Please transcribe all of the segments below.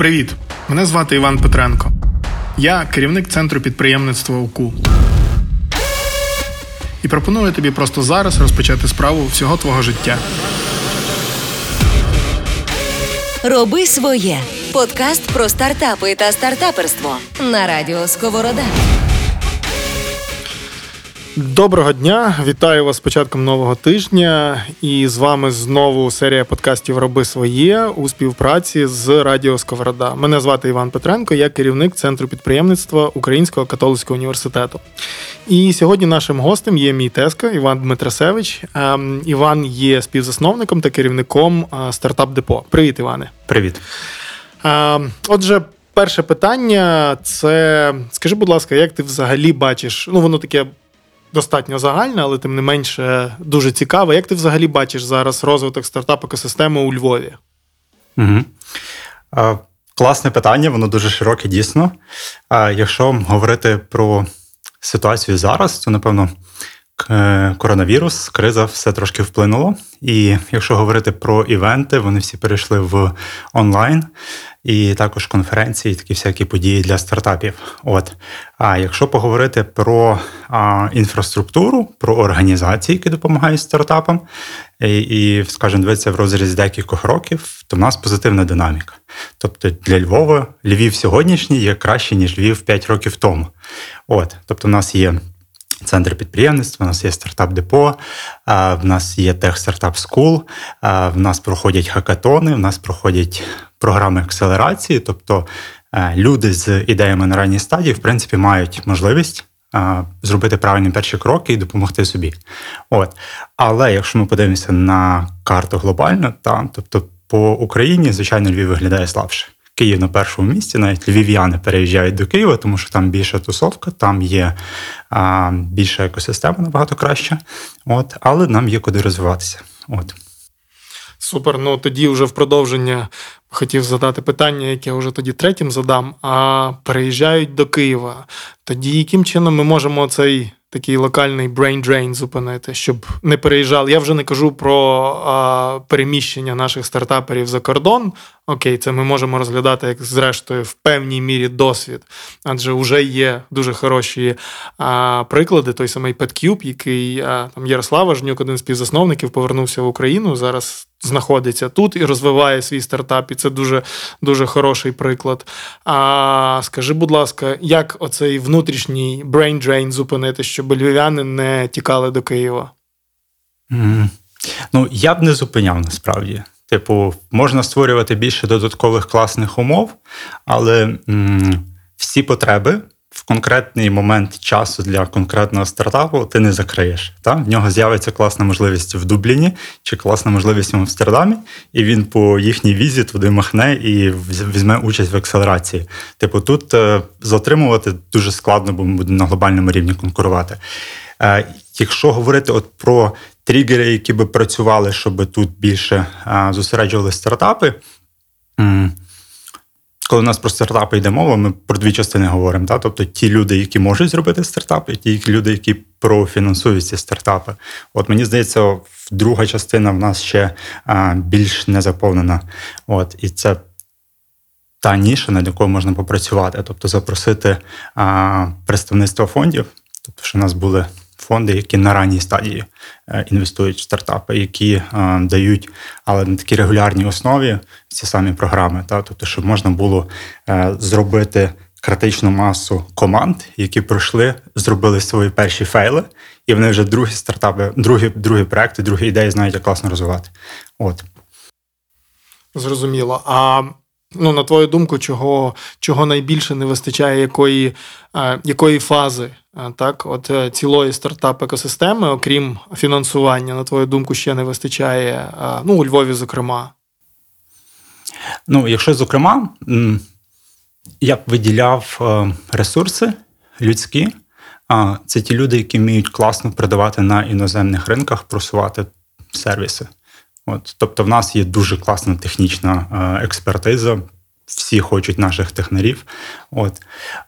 Привіт! Мене звати Іван Петренко. Я керівник центру підприємництва УКУ. І пропоную тобі просто зараз розпочати справу всього твого життя. Роби своє подкаст про стартапи та стартаперство на радіо Сковорода. Доброго дня! Вітаю вас з початком нового тижня. І з вами знову серія подкастів Роби своє у співпраці з Радіо Сковорода. Мене звати Іван Петренко, я керівник центру підприємництва Українського католицького університету. І сьогодні нашим гостем є мій тезка Іван Дмитрасевич. Ем, Іван є співзасновником та керівником е, стартап Депо. Привіт, Іване. Привіт. Ем, отже. Перше питання це скажи, будь ласка, як ти взагалі бачиш? Ну, воно таке достатньо загальне, але тим не менше дуже цікаве. Як ти взагалі бачиш зараз розвиток стартап-екосистеми у Львові? Угу. А, Класне питання, воно дуже широке, дійсно. А, Якщо говорити про ситуацію зараз, то напевно коронавірус, криза все трошки вплинуло. І якщо говорити про івенти, вони всі перейшли в онлайн і також конференції, такі всякі події для стартапів. От а якщо поговорити про а, інфраструктуру, про організації, які допомагають стартапам, і, і скажімо, дивитися в розрізі декількох років, то в нас позитивна динаміка. Тобто для Львова Львів сьогоднішній є краще ніж Львів 5 років тому. От, тобто, в нас є. Центр підприємництва, у нас є стартап-депо, в нас є тех стартап скул, в нас проходять хакатони, в нас проходять програми акселерації, тобто е, люди з ідеями на ранній стадії, в принципі, мають можливість зробити правильні перші кроки і допомогти собі. От. Але якщо ми подивимося на карту глобально, та, тобто по Україні, звичайно, Львів виглядає слабше. Київ на першому місці, навіть львів'яни переїжджають до Києва, тому що там більша тусовка, там є а, більша екосистема набагато краща. От, але нам є куди розвиватися. От. Супер. Ну тоді вже в продовження хотів задати питання, яке вже тоді третім задам. А переїжджають до Києва. Тоді яким чином ми можемо цей такий локальний brain drain зупинити, щоб не переїжджали? Я вже не кажу про а, переміщення наших стартаперів за кордон. Окей, це ми можемо розглядати як зрештою в певній мірі досвід, адже вже є дуже хороші а, приклади. Той самий PetCube, який а, там Ярослава Жнюк, один з співзасновників, повернувся в Україну зараз знаходиться тут і розвиває свій стартап, і це дуже дуже хороший приклад. А скажи, будь ласка, як оцей внутрішній brain drain зупинити, щоб львів'яни не тікали до Києва? Mm. Ну, я б не зупиняв насправді. Типу, можна створювати більше додаткових класних умов, але м- всі потреби в конкретний момент часу для конкретного стартапу ти не закриєш. Та? В нього з'явиться класна можливість в Дубліні чи класна можливість в Амстердамі, і він по їхній візі туди махне і візьме участь в акселерації. Типу, тут е, затримувати дуже складно, бо ми будемо на глобальному рівні конкурувати. Е, якщо говорити от про тригери, які би працювали, щоб тут більше е, зосереджували стартапи коли у нас про стартапи йде мова, ми про дві частини говоримо. Да? Тобто ті люди, які можуть зробити стартапи, і ті люди, які профінансують ці стартапи. От мені здається, друга частина в нас ще а, більш не заповнена. От, І це та ніша, над якою можна попрацювати, тобто запросити а, представництво фондів, тобто, що у нас були фонди, які на ранній стадії е, інвестують в стартапи, які е, дають, але на такій регулярній основі ці самі програми. Та? Тобто, щоб можна було е, зробити критичну масу команд, які пройшли, зробили свої перші фейли, і вони вже другі стартапи, другі другі проекти, другі ідеї знають, як класно розвивати. От. Зрозуміло. А ну, на твою думку, чого чого найбільше не вистачає якої якої фази так, от е, цілої стартап-екосистеми, окрім фінансування, на твою думку, ще не вистачає ну, у Львові, зокрема? Ну, якщо зокрема, я б виділяв е, ресурси людські. Це ті люди, які вміють класно продавати на іноземних ринках, просувати сервіси. От, Тобто, в нас є дуже класна технічна е, експертиза всі хочуть наших технарів. От.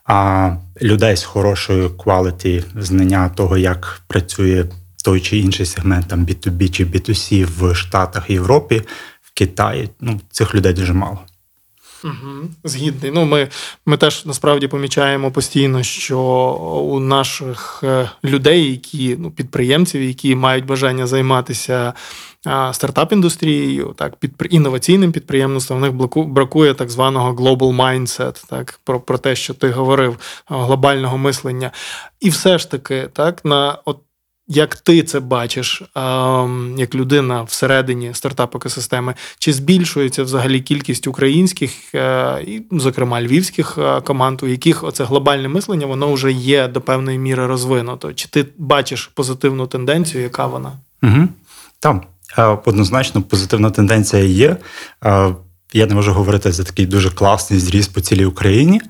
А людей з хорошою кваліті знання того, як працює той чи інший сегмент, там B2B чи B2C в Штатах Європі, в Китаї. Ну, цих людей дуже мало. Згідний. Ну, Ми ми теж насправді помічаємо постійно, що у наших е, людей, які ну, підприємців, які мають бажання займатися стартап-індустрією, так, під інноваційним підприємництвом, в них бракує так званого global mindset, так, про про те, що ти говорив, глобального мислення. І все ж таки, так, на от як ти це бачиш, як людина всередині стартап-екосистеми, чи збільшується взагалі кількість українських, е, зокрема львівських е, команд, у яких оце глобальне мислення воно вже є до певної міри розвинуто? Чи ти бачиш позитивну тенденцію, яка вона? Угу. Так, е, однозначно позитивна тенденція є. Я не можу говорити за такий дуже класний зріст по цілій Україні.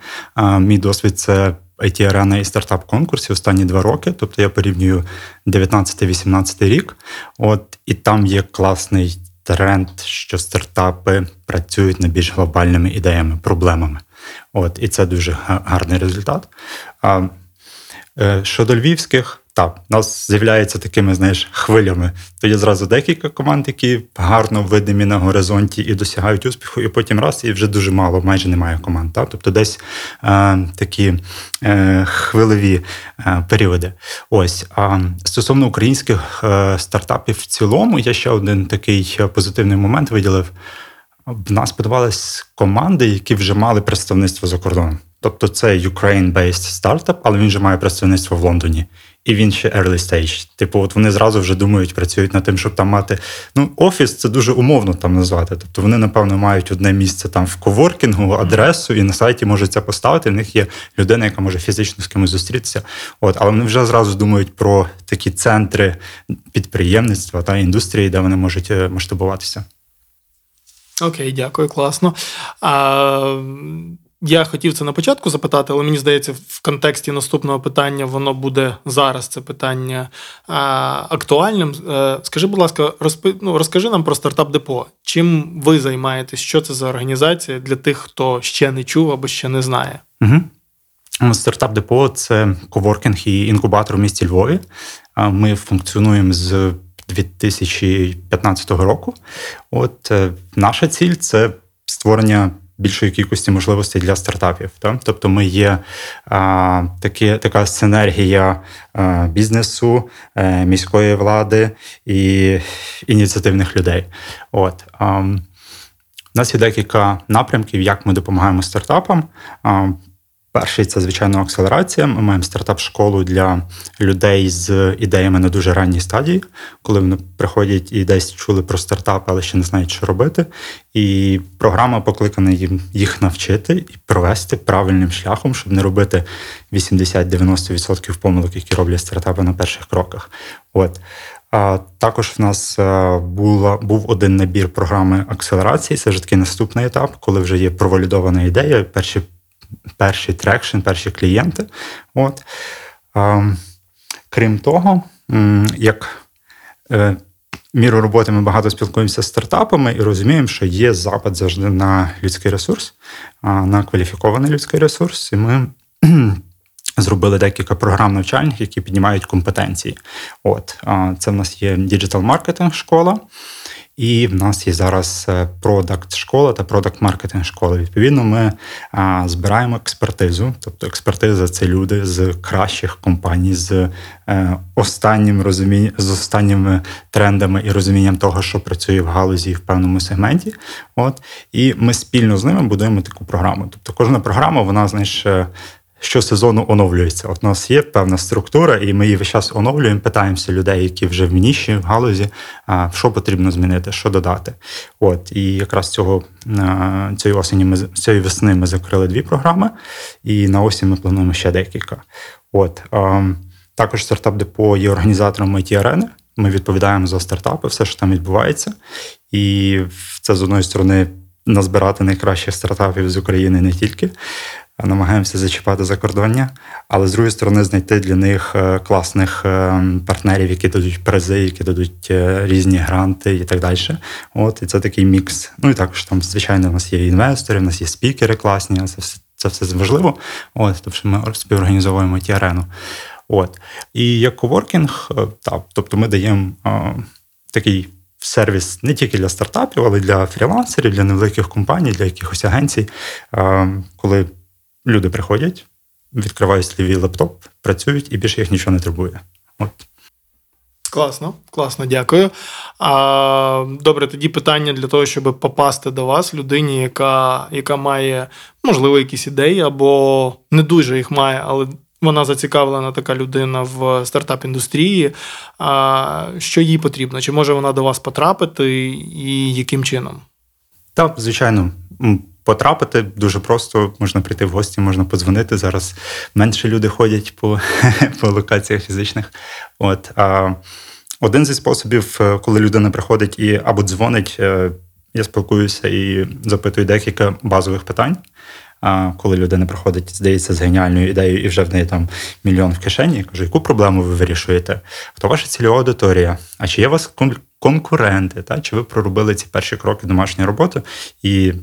Мій досвід це it арена і стартап-конкурсі останні два роки. Тобто я порівнюю 19-18 рік. От і там є класний тренд, що стартапи працюють над більш глобальними ідеями, проблемами. От, І це дуже гарний результат. А, е, Щодо львівських, так, нас з'являється такими, знаєш, хвилями. То є зразу декілька команд, які гарно видимі на горизонті і досягають успіху, і потім раз, і вже дуже мало, майже немає команд. Так? Тобто десь е, такі е, хвилеві е, періоди. Ось. А стосовно українських е, стартапів в цілому, я ще один такий позитивний момент виділив. В нас подавались команди, які вже мали представництво за кордоном. Тобто це Ukraine-based стартап, але він вже має представництво в Лондоні і він ще early stage. Типу, от вони зразу вже думають, працюють над тим, щоб там мати. Ну, офіс це дуже умовно там назвати. Тобто вони, напевно, мають одне місце там в коворкінгу, адресу, і на сайті можуть це поставити. В них є людина, яка може фізично з кимось зустрітися. От, але вони вже зразу думають про такі центри підприємництва та індустрії, де вони можуть е, масштабуватися. Окей, дякую, класно. А, я хотів це на початку запитати, але мені здається, в контексті наступного питання воно буде зараз. Це питання актуальним. Е, скажи, будь ласка, розпи... ну, розкажи нам про стартап Депо. Чим ви займаєтесь? Що це за організація для тих, хто ще не чув або ще не знає? Угу. Стартап Депо це коворкінг і інкубатор в місті Львові. Ми функціонуємо з 2015 року. От е, наша ціль це створення більшої кількості можливостей для стартапів. Так? Тобто, ми є а, такі, така синергія а, бізнесу, а, е, міської влади і ініціативних людей. От. А, у нас є декілька напрямків, як ми допомагаємо стартапам. Перший це, звичайно, акселерація. Ми маємо стартап-школу для людей з ідеями на дуже ранній стадії, коли вони приходять і десь чули про стартап, але ще не знають, що робити. І програма покликана їм їх навчити і провести правильним шляхом, щоб не робити 80-90% помилок, які роблять стартапи на перших кроках. От. А також в нас е, була був один набір програми акселерації. Це вже такий наступний етап, коли вже є провалідована ідея. Перші перший traction, перші клієнти. От. Крім того, як е, міру роботи ми багато спілкуємося з стартапами і розуміємо, що є запит завжди на людський ресурс, на кваліфікований людський ресурс. І ми зробили декілька програм навчальних, які піднімають компетенції. От Це в нас є digital marketing школа. І в нас є зараз product школа та product marketing школа. Відповідно, ми а, збираємо експертизу. Тобто, експертиза це люди з кращих компаній, з е, останнім розумінням, з останніми трендами і розумінням того, що працює в галузі в певному сегменті. От і ми спільно з ними будуємо таку програму. Тобто, кожна програма, вона знаєш, е, щосезону оновлюється. От у нас є певна структура, і ми її весь час оновлюємо, питаємося людей, які вже в ніші, в галузі, що потрібно змінити, що додати. От І якраз цього цієї осені ми цієї весни ми закрили дві програми, і на осінь ми плануємо ще декілька. От також стартап депо є організатором it арени. Ми відповідаємо за стартапи, все, що там відбувається, і це з одної сторони назбирати найкращих стартапів з України не тільки намагаємося зачіпати закордоння, але з другої сторони, знайти для них е, класних е, партнерів, які дадуть призи, які дадуть е, різні гранти і так далі. От і це такий мікс. Ну і також там, звичайно, у нас є інвестори, у нас є спікери класні. Це все це все важливо. От, тому що ми співорганізовуємо ті арену. От і як коворкінг, так, тобто ми даємо такий сервіс не тільки для стартапів, але й для фрілансерів, для невеликих компаній, для якихось агенцій, коли люди приходять, відкривають свій лептоп, працюють і більше їх нічого не турбує. От. Класно, класно, дякую. А, Добре, тоді питання для того, щоб попасти до вас, людині, яка яка має, можливо, якісь ідеї, або не дуже їх має, але вона зацікавлена така людина в стартап-індустрії. А, Що їй потрібно? Чи може вона до вас потрапити, і яким чином? Так, звичайно. Потрапити дуже просто, можна прийти в гості, можна подзвонити. Зараз менше люди ходять по по локаціях фізичних. От, а, Один зі способів, е, коли людина приходить і або дзвонить, е, я спілкуюся і запитую декілька базових питань. А коли людина приходить, здається, з геніальною ідеєю, і вже в неї там мільйон в кишені, я кажу, яку проблему ви вирішуєте? Хто ваша цільова аудиторія? А чи є у вас конкуренти? Та? Чи ви проробили ці перші кроки домашньої роботи? І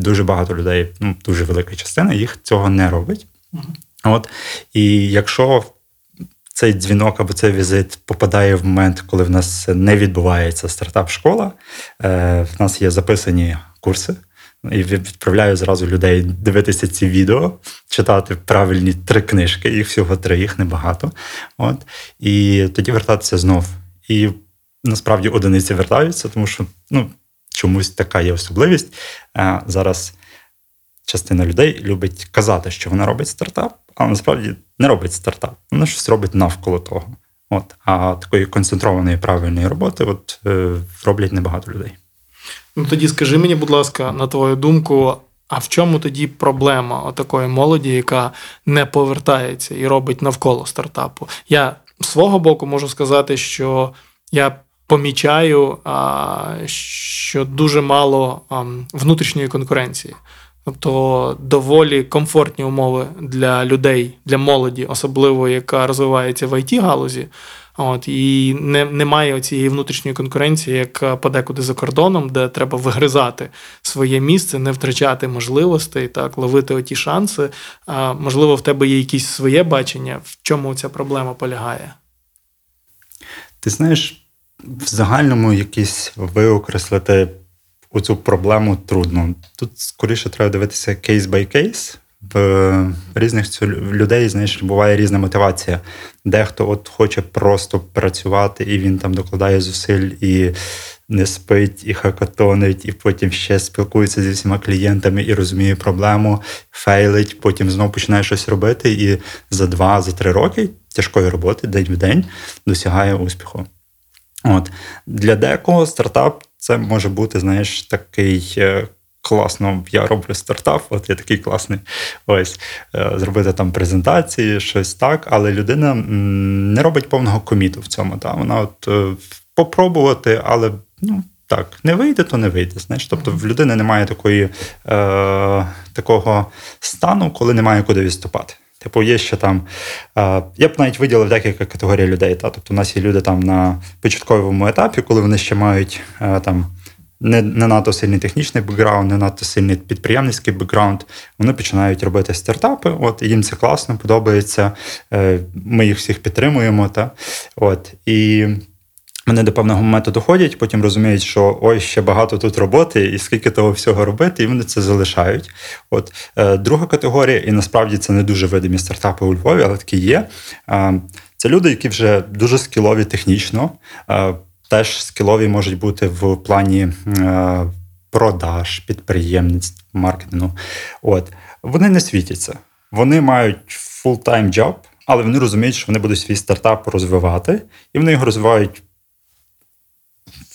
дуже багато людей, ну дуже велика частина, їх цього не робить. Uh-huh. От і якщо цей дзвінок або цей візит попадає в момент, коли в нас не відбувається стартап-школа, е, в нас є записані курси. І відправляю зразу людей дивитися ці відео, читати правильні три книжки, їх всього три, їх небагато. От. І тоді вертатися знов. І насправді одиниці вертаються, тому що ну, чомусь така є особливість. Зараз частина людей любить казати, що вона робить стартап, а насправді не робить стартап. Вона щось робить навколо того. От. А такої концентрованої правильної роботи от, е, роблять небагато людей. Ну тоді скажи мені, будь ласка, на твою думку, а в чому тоді проблема такої молоді, яка не повертається і робить навколо стартапу? Я з свого боку можу сказати, що я помічаю, що дуже мало внутрішньої конкуренції. Тобто доволі комфортні умови для людей, для молоді, особливо яка розвивається в it галузі От І не, немає цієї внутрішньої конкуренції, як подекуди за кордоном, де треба вигризати своє місце, не втрачати можливостей, так, ловити оті шанси. А, Можливо, в тебе є якесь своє бачення, в чому ця проблема полягає? Ти знаєш, в загальному якісь виокреслити оцю проблему трудно. Тут скоріше треба дивитися кейс бай кейс в різних людей, знаєш, буває різна мотивація. Дехто от хоче просто працювати, і він там докладає зусиль і не спить, і хакатонить, і потім ще спілкується зі всіма клієнтами і розуміє проблему, фейлить, потім знову починає щось робити, і за два-за три роки тяжкої роботи день в день досягає успіху. От Для декого стартап це може бути, знаєш, такий е, класно, я роблю стартап, от я такий класний. Ось е, зробити там презентації, щось так, але людина не робить повного коміту в цьому. Та? Вона от е, попробувати, але ну. Так, не вийде, то не вийде. Знаєш, тобто в людини немає такої, е, такого стану, коли немає куди відступати. Типу, є ще там. Я б навіть виділив декілька категорій людей. Та? Тобто, у нас є люди там на початковому етапі, коли вони ще мають там не не надто сильний технічний бекграунд, не надто сильний підприємницький бекграунд. Вони починають робити стартапи. От їм це класно, подобається. Е, ми їх всіх підтримуємо. Та? От, І вони до певного моменту доходять, потім розуміють, що ой, ще багато тут роботи, і скільки того всього робити, і вони це залишають. От е, Друга категорія, і насправді це не дуже видимі стартапи у Львові, але такі є. Е, це люди, які вже дуже skillові технічно теж скілові можуть бути в плані е, продаж, підприємництв, маркетингу. От вони не світяться, вони мають full-time job, але вони розуміють, що вони будуть свій стартап розвивати, і вони його розвивають.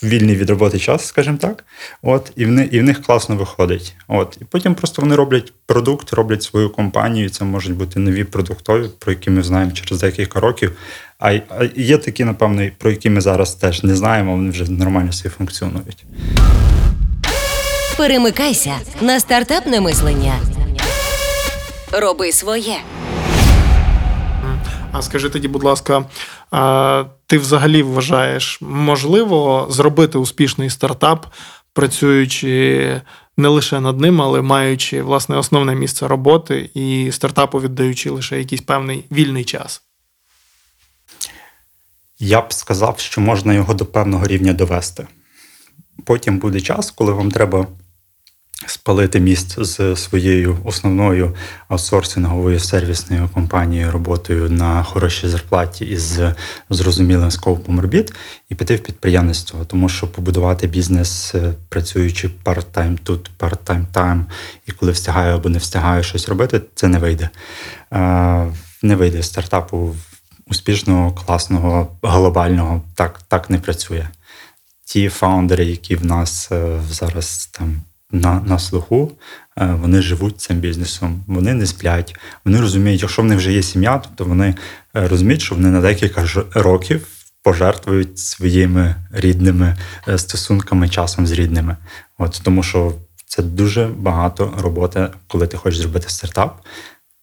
Вільний від роботи час, скажімо так, от і в них, і в них класно виходить. От і потім просто вони роблять продукт, роблять свою компанію. Це можуть бути нові продуктові, про які ми знаємо через декілька років. А є такі, напевно, про які ми зараз теж не знаємо, вони вже нормально собі функціонують. Перемикайся на стартапне мислення. Роби своє. А скажи тоді, будь ласка, ти взагалі вважаєш можливо зробити успішний стартап, працюючи не лише над ним, але маючи власне основне місце роботи і стартапу віддаючи лише якийсь певний вільний час? Я б сказав, що можна його до певного рівня довести. Потім буде час, коли вам треба спалити міст з своєю основною аутсорсинговою сервісною компанією роботою на хорошій зарплаті із зрозумілим скопом робіт і піти в підприємництво, тому що побудувати бізнес, е, працюючи парт-тайм тут, парт-тайм там, і коли встигаю або не встигаю щось робити, це не вийде. Е, не вийде стартапу успішного, класного, глобального. Так, Так не працює. Ті фаундери, які в нас е, зараз там на на слуху, е, вони живуть цим бізнесом, вони не сплять, вони розуміють, якщо в них вже є сім'я, тобто вони е, розуміють, що вони на декілька років пожертвують своїми рідними е, стосунками, часом з рідними. От Тому що це дуже багато роботи, коли ти хочеш зробити стартап.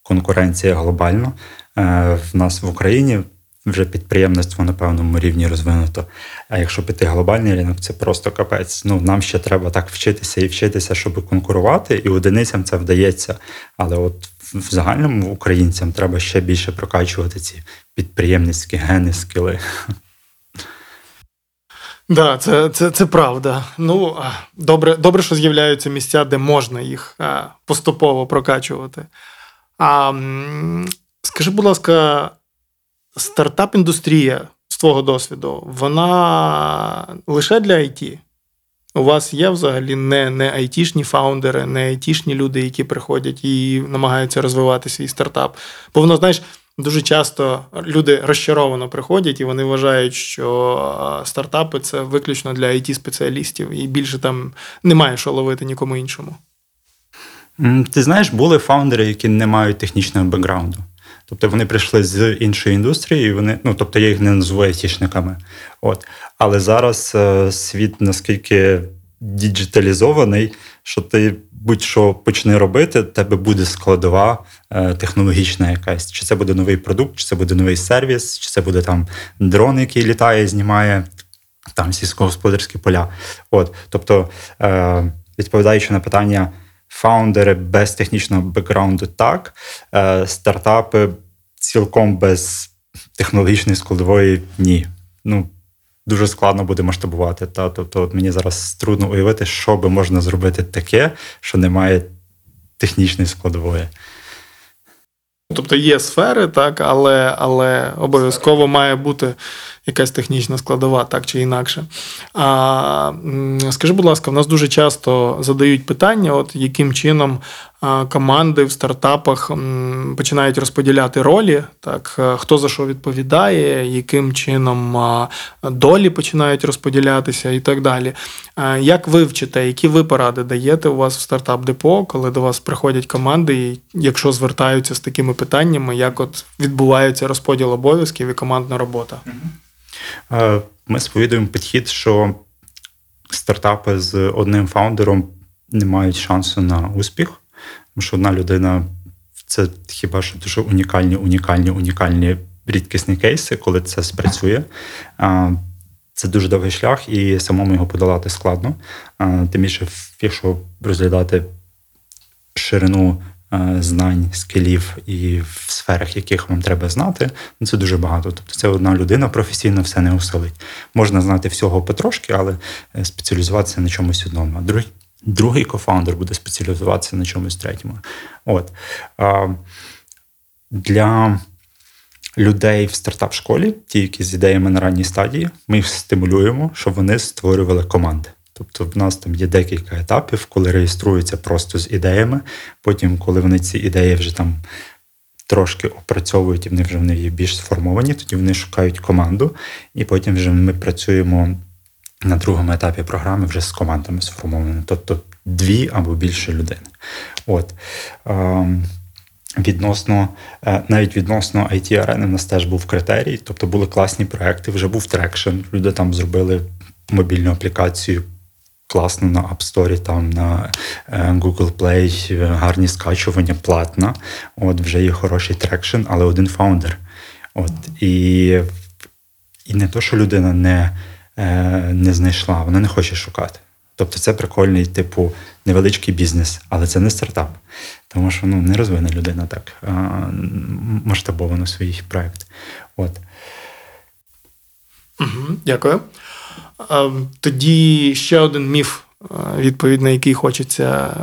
Конкуренція глобальна. В нас в Україні вже підприємництво на певному рівні розвинуто. А якщо піти глобальний ринок, це просто капець. Ну нам ще треба так вчитися і вчитися, щоб конкурувати, і одиницям це вдається. Але от в загальному українцям треба ще більше прокачувати ці підприємницькі гени, скіли. Да, це це, це правда. Ну добре, добре, що з'являються місця, де можна їх поступово прокачувати. А скажи, будь ласка, стартап-індустрія твого досвіду, вона лише для IT. У вас є взагалі не не айтішні фаундери, не айтішні люди, які приходять і намагаються розвивати свій стартап. Бо воно, знаєш, дуже часто люди розчаровано приходять і вони вважають, що стартапи це виключно для it спеціалістів і більше там немає що ловити нікому іншому. Ти знаєш, були фаундери, які не мають технічного бекграунду. Тобто вони прийшли з іншої індустрії, і вони, ну тобто я їх не називаю айтішниками. От. Але зараз е, світ наскільки діджиталізований, що ти будь-що почни робити, тебе буде складова е, технологічна якась. Чи це буде новий продукт, чи це буде новий сервіс, чи це буде там дрон, який літає, знімає там сільськогосподарські поля. От, Тобто, е, відповідаючи на питання фаундери без технічного бекграунду так, е, стартапи цілком без технологічної складової ні. Ну, Дуже складно буде масштабувати. Та? Тобто, от мені зараз трудно уявити, що би можна зробити таке, що немає технічної складової. Тобто є сфери, так, але але обов'язково має бути якась технічна складова, так чи інакше. А, Скажи, будь ласка, в нас дуже часто задають питання, от яким чином команди в стартапах починають розподіляти ролі, так, хто за що відповідає, яким чином долі починають розподілятися і так далі. Як ви вчите, які ви поради даєте у вас в стартап-депо, коли до вас приходять команди, і якщо звертаються з такими питаннями, як от відбувається розподіл обов'язків і командна робота? Ми сповідуємо підхід, що стартапи з одним фаундером не мають шансу на успіх, тому що одна людина це хіба що дуже унікальні, унікальні, унікальні рідкісні кейси, коли це спрацює. Це дуже довгий шлях, і самому його подолати складно. Тим більше, якщо розглядати ширину Е, знань, скілів і в сферах, яких вам треба знати, ну це дуже багато. Тобто це одна людина професійно все не усилить. Можна знати всього потрошки, але е, спеціалізуватися на чомусь одному. А другий другий кофаундер буде спеціалізуватися на чомусь третьому. От. Для людей в стартап-школі, ті, які з ідеями на ранній стадії, ми їх стимулюємо, щоб вони створювали команди. Тобто в нас там є декілька етапів, коли реєструються просто з ідеями. Потім, коли вони ці ідеї вже там трошки опрацьовують і вони вже вони є більш сформовані, тоді вони шукають команду, і потім вже ми працюємо на другому етапі програми вже з командами сформованими, тобто дві або більше людей. От. Відносно, е, навіть відносно IT Арени в нас теж був критерій, тобто були класні проекти, вже був traction. Люди там зробили мобільну аплікацію класно на App Store, там на е, Google Play, гарні скачування, платна. От Вже є хороший traction, але один founder. От, І і не то, що людина не е, не знайшла, вона не хоче шукати. Тобто це прикольний, типу, невеличкий бізнес, але це не стартап. Тому що ну, не розвине людина так масштабовано свій проєкт. Угу, Дякую. Тоді ще один міф, відповідь на який хочеться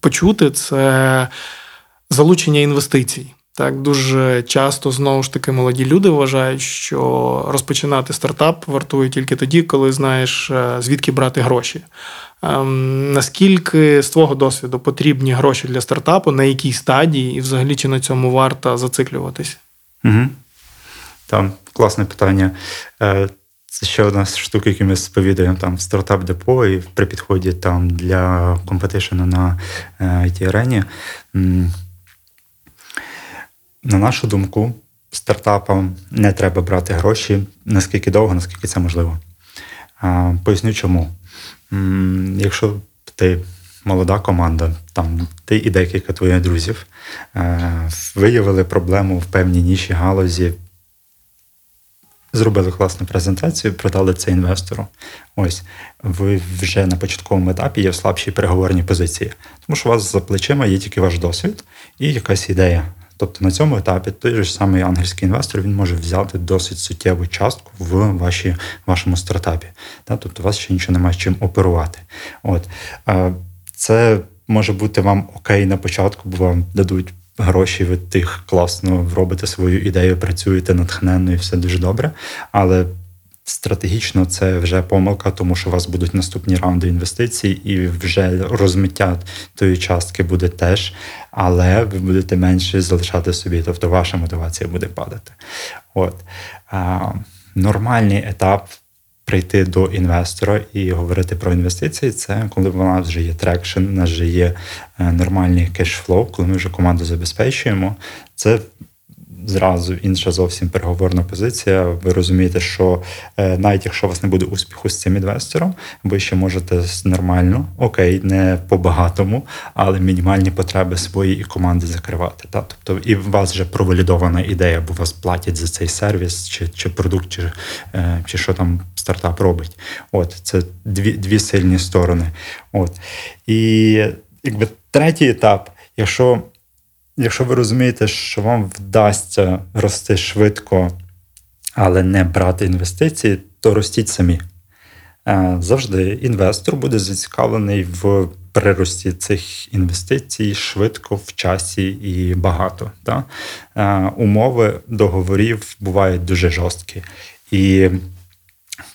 почути, це залучення інвестицій. Так, дуже часто знову ж таки молоді люди вважають, що розпочинати стартап вартує тільки тоді, коли знаєш, е, звідки брати гроші. Наскільки з твого досвіду потрібні гроші для стартапу, на якій стадії, і взагалі чи на цьому варто зациклюватись? Угу. Там класне питання. Це ще одна з штук, які ми сповідуємо там в стартап депо і при підході там для компетишену на it е, арені на нашу думку, стартапам не треба брати гроші наскільки довго, наскільки це можливо. Поясню чому. Якщо ти молода команда, там ти і декілька твоїх друзів е, виявили проблему в певній ніші галузі, зробили класну презентацію, продали це інвестору. Ось ви вже на початковому етапі є в слабшій переговорній позиції, тому що у вас за плечима є тільки ваш досвід і якась ідея. Тобто на цьому етапі той же самий ангельський інвестор він може взяти досить суттєву частку в вашій, вашому стартапі. Тобто у вас ще нічого немає з чим оперувати. От. Це може бути вам окей на початку, бо вам дадуть гроші, ви тих класно робите свою ідею, працюєте натхненно і все дуже добре. Але Стратегічно це вже помилка, тому що у вас будуть наступні раунди інвестицій, і вже розмиття тої частки буде теж, але ви будете менше залишати собі, тобто ваша мотивація буде падати. От Нормальний етап прийти до інвестора і говорити про інвестиції, це коли в нас вже є traction, у нас вже є е, нормальний cash flow, коли ми вже команду забезпечуємо. Це зразу інша зовсім переговорна позиція. Ви розумієте, що е, навіть якщо у вас не буде успіху з цим інвестором, ви ще можете нормально, окей, не по-багатому, але мінімальні потреби своєї команди закривати. Та? Тобто, і у вас вже провалідована ідея, бо вас платять за цей сервіс, чи чи продукт, чи, е, чи що там стартап робить. От це дві дві сильні сторони. От і якби третій етап, якщо якщо ви розумієте, що вам вдасться рости швидко, але не брати інвестиції, то ростіть самі. Е, завжди інвестор буде зацікавлений в прирості цих інвестицій швидко, в часі і багато. Так? Е, умови договорів бувають дуже жорсткі. І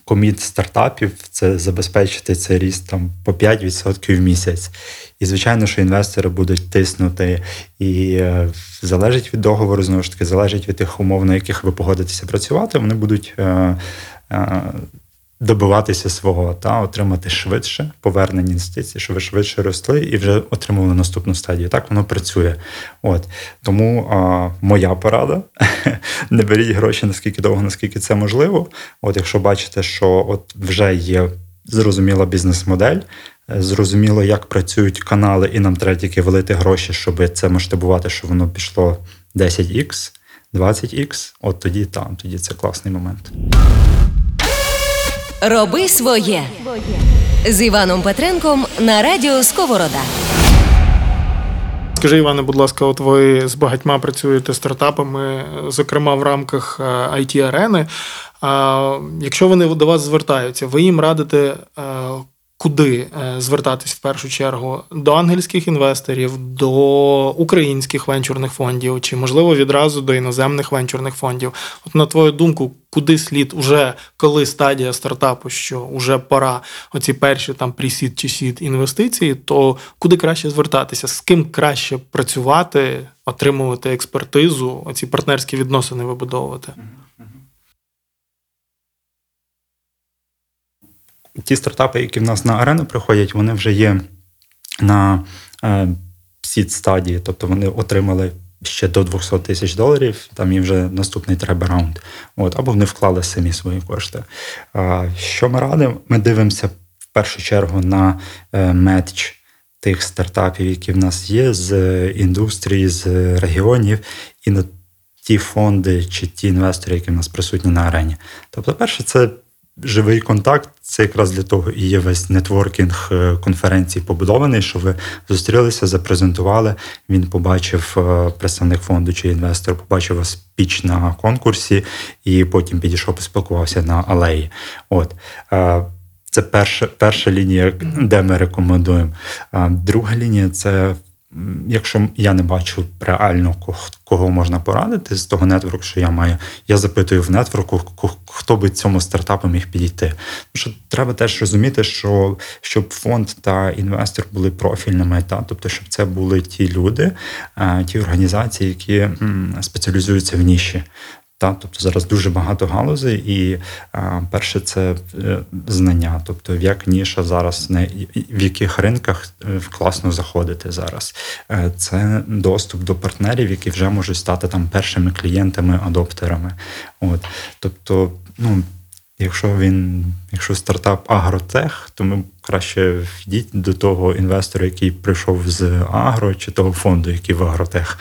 коміт стартапів це забезпечити цей ріст там по 5% в місяць. І, звичайно, що інвестори будуть тиснути, і е, залежить від договору, знову ж таки, залежить від тих умов, на яких ви погодитеся працювати, вони будуть. Е, е, добиватися свого та отримати швидше повернення інвестицій, щоб ви швидше росли і вже отримали наступну стадію. Так воно працює. От тому а, моя порада: не беріть гроші наскільки довго, наскільки це можливо. От, якщо бачите, що от вже є зрозуміла бізнес-модель. Зрозуміло, як працюють канали, і нам треба тільки велити гроші, щоб це масштабувати, щоб воно пішло 10х, 20х. От тоді там, тоді це класний момент. Роби своє з Іваном Петренком на радіо Сковорода. Скажи, Іване, будь ласка, от ви з багатьма працюєте стартапами, зокрема в рамках it арени. А Якщо вони до вас звертаються, ви їм радите е, куди е, звертатись в першу чергу до ангельських інвесторів, до українських венчурних фондів, чи можливо відразу до іноземних венчурних фондів. От на твою думку, куди слід уже коли стадія стартапу, що вже пора оці перші там прісід чи сід інвестиції, то куди краще звертатися, з ким краще працювати, отримувати експертизу, оці партнерські відносини вибудовувати. Ті стартапи, які в нас на арену приходять, вони вже є на е, сід стадії, тобто вони отримали ще до 200 тисяч доларів, там їм вже наступний треба раунд. От, Або вони вклали самі свої кошти. Що ми радимо? Ми дивимося в першу чергу на е, метч. Тих стартапів, які в нас є, з індустрії, з регіонів, і на ті фонди чи ті інвестори, які в нас присутні на арені. Тобто, перше, це живий контакт це якраз для того і є весь нетворкінг е, конференції побудований, що ви зустрілися, запрезентували. Він побачив е, представник фонду чи інвестор, побачив вас піч на конкурсі, і потім підійшов, поспілкувався на алеї. От. Е, це перша перша лінія, де ми рекомендуємо. Друга лінія це якщо я не бачу реально кого можна порадити з того нетворку, що я маю, я запитую в нетворку, хто би цьому стартапу міг підійти. Тому що треба теж розуміти, що щоб фонд та інвестор були профільними, та тобто, щоб це були ті люди, ті організації, які спеціалізуються в ніші. Та, тобто зараз дуже багато галузей, і а, перше це е, знання, тобто як ніша зараз не в яких ринках е, класно заходити зараз. Е, це доступ до партнерів, які вже можуть стати там першими клієнтами, адоптерами. От, тобто, ну. Якщо він, якщо стартап агротех, то ми краще йдіть до того інвестора, який прийшов з агро, чи того фонду, який в агротех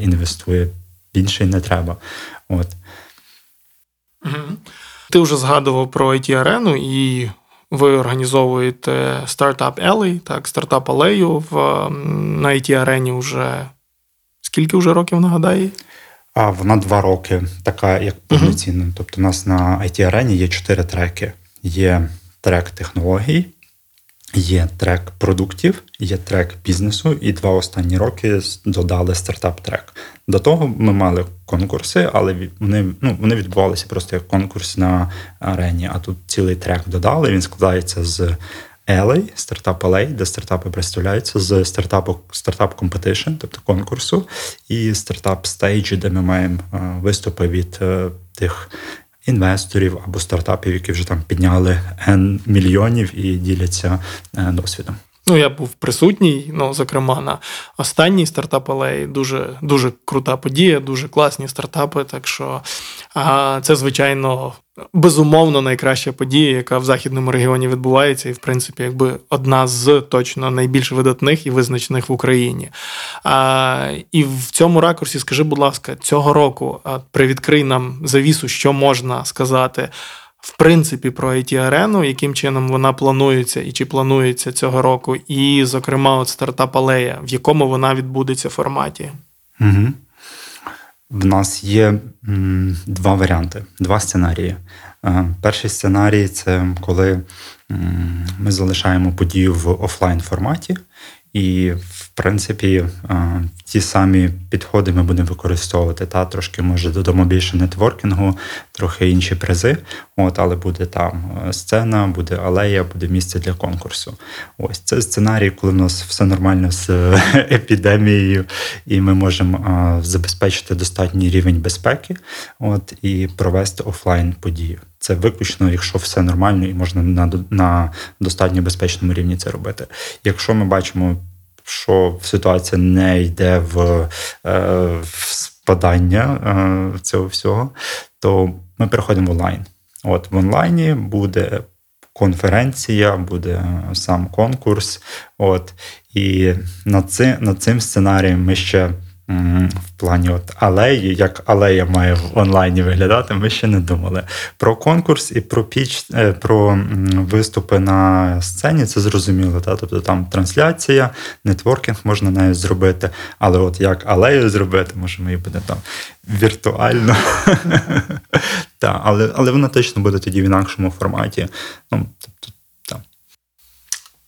інвестує. Більше не треба. От. Ти вже згадував про it арену і ви організовуєте Startup Alley, так, стартап алею в, на it арені вже скільки вже років нагадає? А вона два роки, така як повноцінна. Uh-huh. Тобто, у нас на it арені є чотири треки: є трек технологій, Є трек продуктів, є трек бізнесу, і два останні роки додали стартап-трек. До того ми мали конкурси, але вони ну, вони відбувалися просто як конкурс на арені. А тут цілий трек додали. Він складається з LA, стартап LA, де стартапи представляються, з стартапу стартап Competition, тобто конкурсу, і стартап Stage, де ми маємо виступи від е, тих інвесторів або стартапів, які вже там підняли N мільйонів і діляться е, досвідом. Ну, я був присутній, ну, зокрема, на останній стартап алеї. Дуже дуже крута подія, дуже класні стартапи. Так що а, це, звичайно, безумовно найкраща подія, яка в західному регіоні відбувається, і, в принципі, якби одна з точно найбільш видатних і визначених в Україні. А, І в цьому ракурсі, скажи, будь ласка, цього року привідкрий нам завісу, що можна сказати в принципі про it арену яким чином вона планується і чи планується цього року, і, зокрема, от стартап алея, в якому вона відбудеться форматі. Угу. В нас є м, два варіанти, два сценарії. Е, перший сценарій це коли м, ми залишаємо подію в офлайн форматі, і, в принципі, ті самі підходи ми будемо використовувати. Та Трошки, може, додамо більше нетворкінгу, трохи інші призи. От, Але буде там е, сцена, буде алея, буде місце для конкурсу. Ось це сценарій, коли в нас все нормально з епідемією, і ми можемо забезпечити достатній рівень безпеки от, і провести офлайн подію. Це виключно, якщо все нормально і можна на на достатньо безпечному рівні це робити. Якщо ми бачимо, що ситуація не йде в, е, в спадання е, цього всього, то ми переходимо в онлайн. От в онлайні буде конференція, буде сам конкурс. От і над цим, над цим сценарієм ми ще в плані от алеї, як алея має в онлайні виглядати, ми ще не думали. Про конкурс і про піч, е, про виступи на сцені це зрозуміло. Та? Тобто там трансляція, нетворкінг можна навіть зробити, але от як алею зробити, може ми її буде там віртуально. Але але вона точно буде тоді в інакшому форматі. Ну, тобто,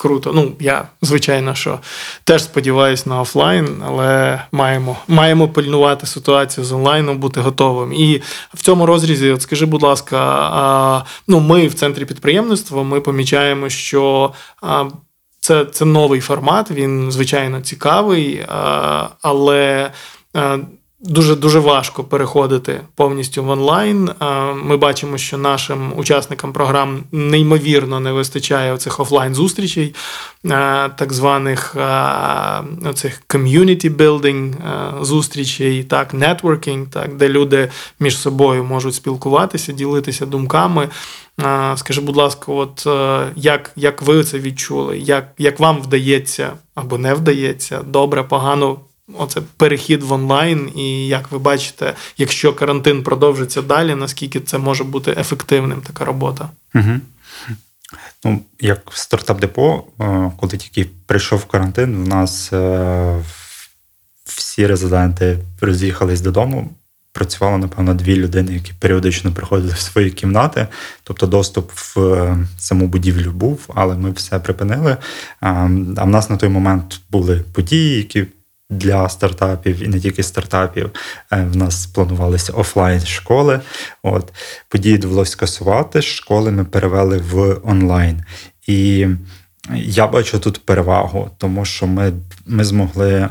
Круто. Ну, я, звичайно, що теж сподіваюся на офлайн, але маємо маємо пильнувати ситуацію з онлайном, бути готовим. І в цьому розрізі, от скажи, будь ласка, а, ну, ми в центрі підприємництва ми помічаємо, що а, це це новий формат, він звичайно цікавий, але. Дуже дуже важко переходити повністю в онлайн. Ми бачимо, що нашим учасникам програм неймовірно не вистачає цих офлайн зустрічей, так званих оцих community building зустрічей, так, networking, так, де люди між собою можуть спілкуватися, ділитися думками. Скажи, будь ласка, от е, як як ви це відчули? Як як вам вдається або не вдається добре, погано оце перехід в онлайн, і як ви бачите, якщо карантин продовжиться далі, наскільки це може бути ефективним така робота? Угу. Ну, як стартап депо, е, коли тільки прийшов карантин, у нас е, всі резиденти роз'їхались додому. Працювало, напевно, дві людини, які періодично приходили в свої кімнати. Тобто доступ в е, саму будівлю був, але ми все припинили. А в нас на той момент були події, які для стартапів і не тільки стартапів. В нас планувалися офлайн школи. От події довелося скасувати. Школи ми перевели в онлайн. І я бачу тут перевагу, тому що ми ми змогли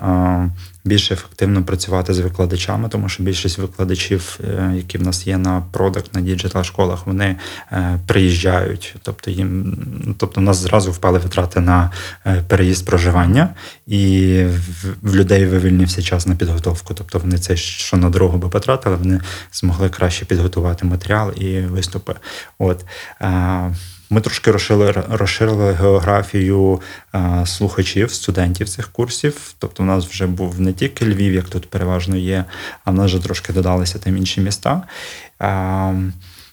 більш ефективно працювати з викладачами, тому що більшість викладачів, е, які в нас є на product, на digital школах, вони е, приїжджають. Тобто їм, тобто, у нас зразу впали витрати на е, переїзд проживання, і в, в людей вивільнився час на підготовку. Тобто вони це що на дорогу би потратили, вони змогли краще підготувати матеріал і виступи. От. Ми трошки розширили розширили географію а, слухачів, студентів цих курсів. Тобто, у нас вже був не тільки Львів, як тут переважно є, а в нас вже трошки додалися там інші міста. А,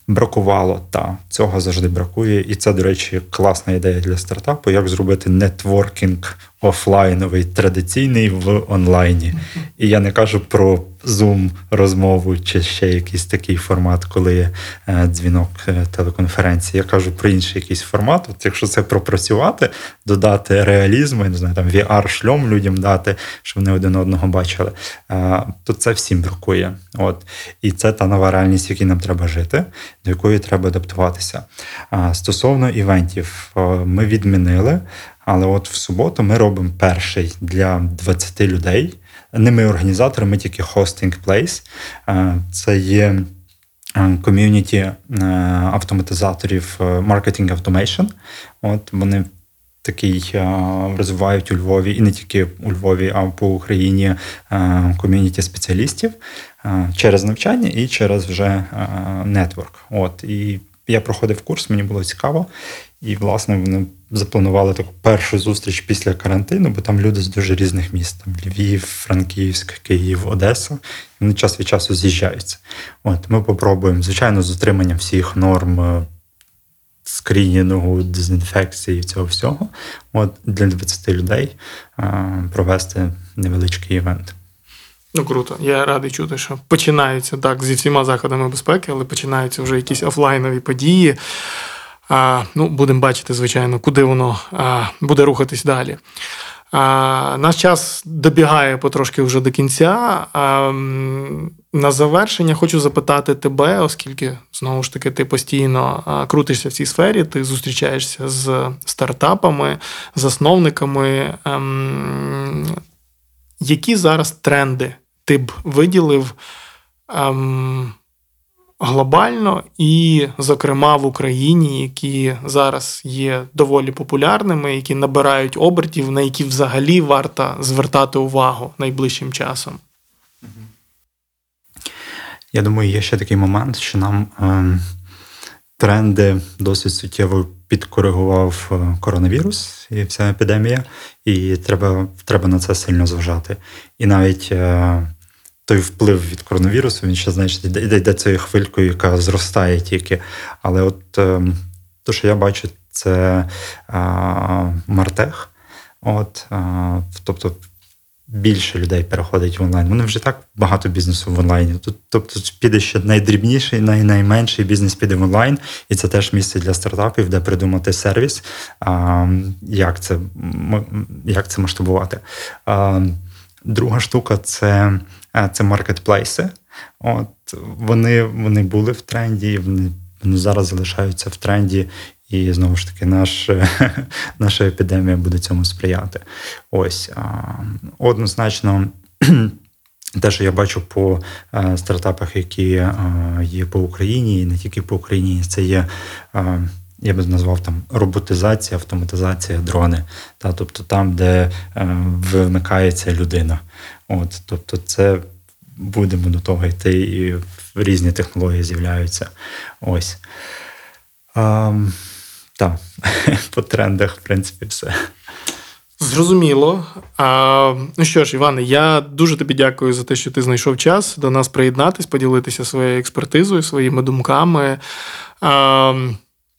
Бракувало, та цього завжди бракує. І це, до речі, класна ідея для стартапу, як зробити нетворкінг офлайновий, традиційний в онлайні. І я не кажу про Zoom розмову чи ще якийсь такий формат, коли е, дзвінок е, телеконференції. Я кажу про інший якийсь формат. От Якщо це пропрацювати, додати реалізму, не знаю, там VR-шльом людям дати, щоб вони один одного бачили, е, то це всім бракує. От. І це та нова реальність, в якій нам треба жити, до якої треба адаптуватися. Стосовно івентів, ми відмінили. Але от в суботу ми робимо перший для 20 людей. Не ми організатори, ми тільки. Е, це є е, community е, автоматизаторів marketing automation. От вони такий розвивають у Львові і не тільки у Львові, а по Україні community спеціалістів через навчання і через вже network. От і я проходив курс, мені було цікаво. І, власне, вони запланували таку першу зустріч після карантину, бо там люди з дуже різних міст: там Львів, Франківськ, Київ, Одеса. Вони час від часу з'їжджаються. От ми попробуємо, звичайно, з утриманням всіх норм е, скрінінгу, дезінфекції цього всього. От для 20 людей а, провести невеличкий івент. Ну круто, я радий чути, що починаються так зі всіма заходами безпеки, але починаються вже якісь офлайнові події. А, Ну, Будемо бачити, звичайно, куди воно а, буде рухатись далі. А, Наш час добігає потрошки вже до кінця. А, На завершення хочу запитати тебе, оскільки знову ж таки ти постійно крутишся в цій сфері, ти зустрічаєшся з стартапами, засновниками. А, ем, які зараз тренди ти б виділив? А, ем, глобально і, зокрема, в Україні, які зараз є доволі популярними, які набирають обертів, на які взагалі варто звертати увагу найближчим часом. Я думаю, є ще такий момент, що нам е, тренди досить суттєво підкоригував е, коронавірус і вся епідемія, і треба треба на це сильно зважати. І навіть е, той вплив від коронавірусу, він ще значить йде, йде цією хвилькою, яка зростає тільки. Але от е, то, що я бачу, це а, Мартех. От, а, Тобто більше людей переходить в онлайн. Вони вже так багато бізнесу в онлайні. Тут, тобто піде ще найдрібніший, най найменший бізнес піде в онлайн, і це теж місце для стартапів, де придумати сервіс, а, як це як це масштабувати. А, Друга штука це це маркетплейси. От Вони вони були в тренді, вони, вони зараз залишаються в тренді, і знову ж таки, наш, наша епідемія буде цьому сприяти. Ось однозначно. Те, що я бачу по е, стартапах, які е, є по Україні, і не тільки по Україні, це є, е, я би назвав там роботизація, автоматизація дрони. Та, Тобто там, де вимикається людина. От, Тобто, це будемо до того йти, і різні технології з'являються. Ось. А, Так, по трендах, в принципі, все. Зрозуміло. А, Ну що ж, Іване, я дуже тобі дякую за те, що ти знайшов час до нас приєднатись, поділитися своєю експертизою, своїми думками. А,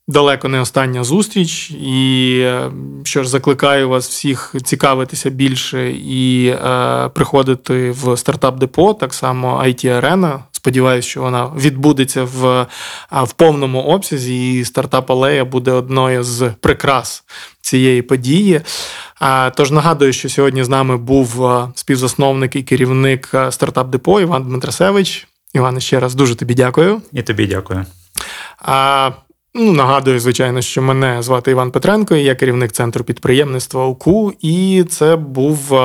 Далеко не остання зустріч, і е, що ж закликаю вас всіх цікавитися більше і е, приходити в стартап депо, так само it арена Сподіваюся, що вона відбудеться в в повному обсязі, і стартап Алея буде одною з прикрас цієї події. Тож нагадую, що сьогодні з нами був співзасновник і керівник стартап депо Іван Дмитрасевич. Іване, ще раз дуже тобі дякую. І тобі дякую. А, Ну, Нагадую, звичайно, що мене звати Іван Петренко, і я керівник центру підприємництва УКУ. І це був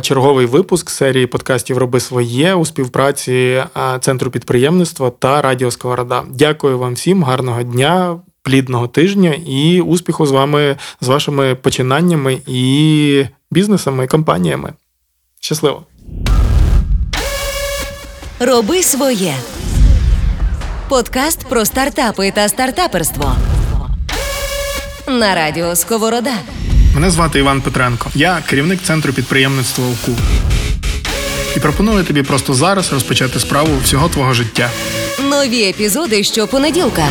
черговий випуск серії подкастів Роби своє у співпраці центру підприємництва та Радіо Сковорода. Дякую вам всім, гарного дня, плідного тижня і успіху з вами, з вашими починаннями і бізнесами, і компаніями. Щасливо! Роби своє. Подкаст про стартапи та стартаперство. На радіо Сковорода. Мене звати Іван Петренко. Я керівник центру підприємництва УКУ. І пропоную тобі просто зараз розпочати справу всього твого життя. Нові епізоди щопонеділка.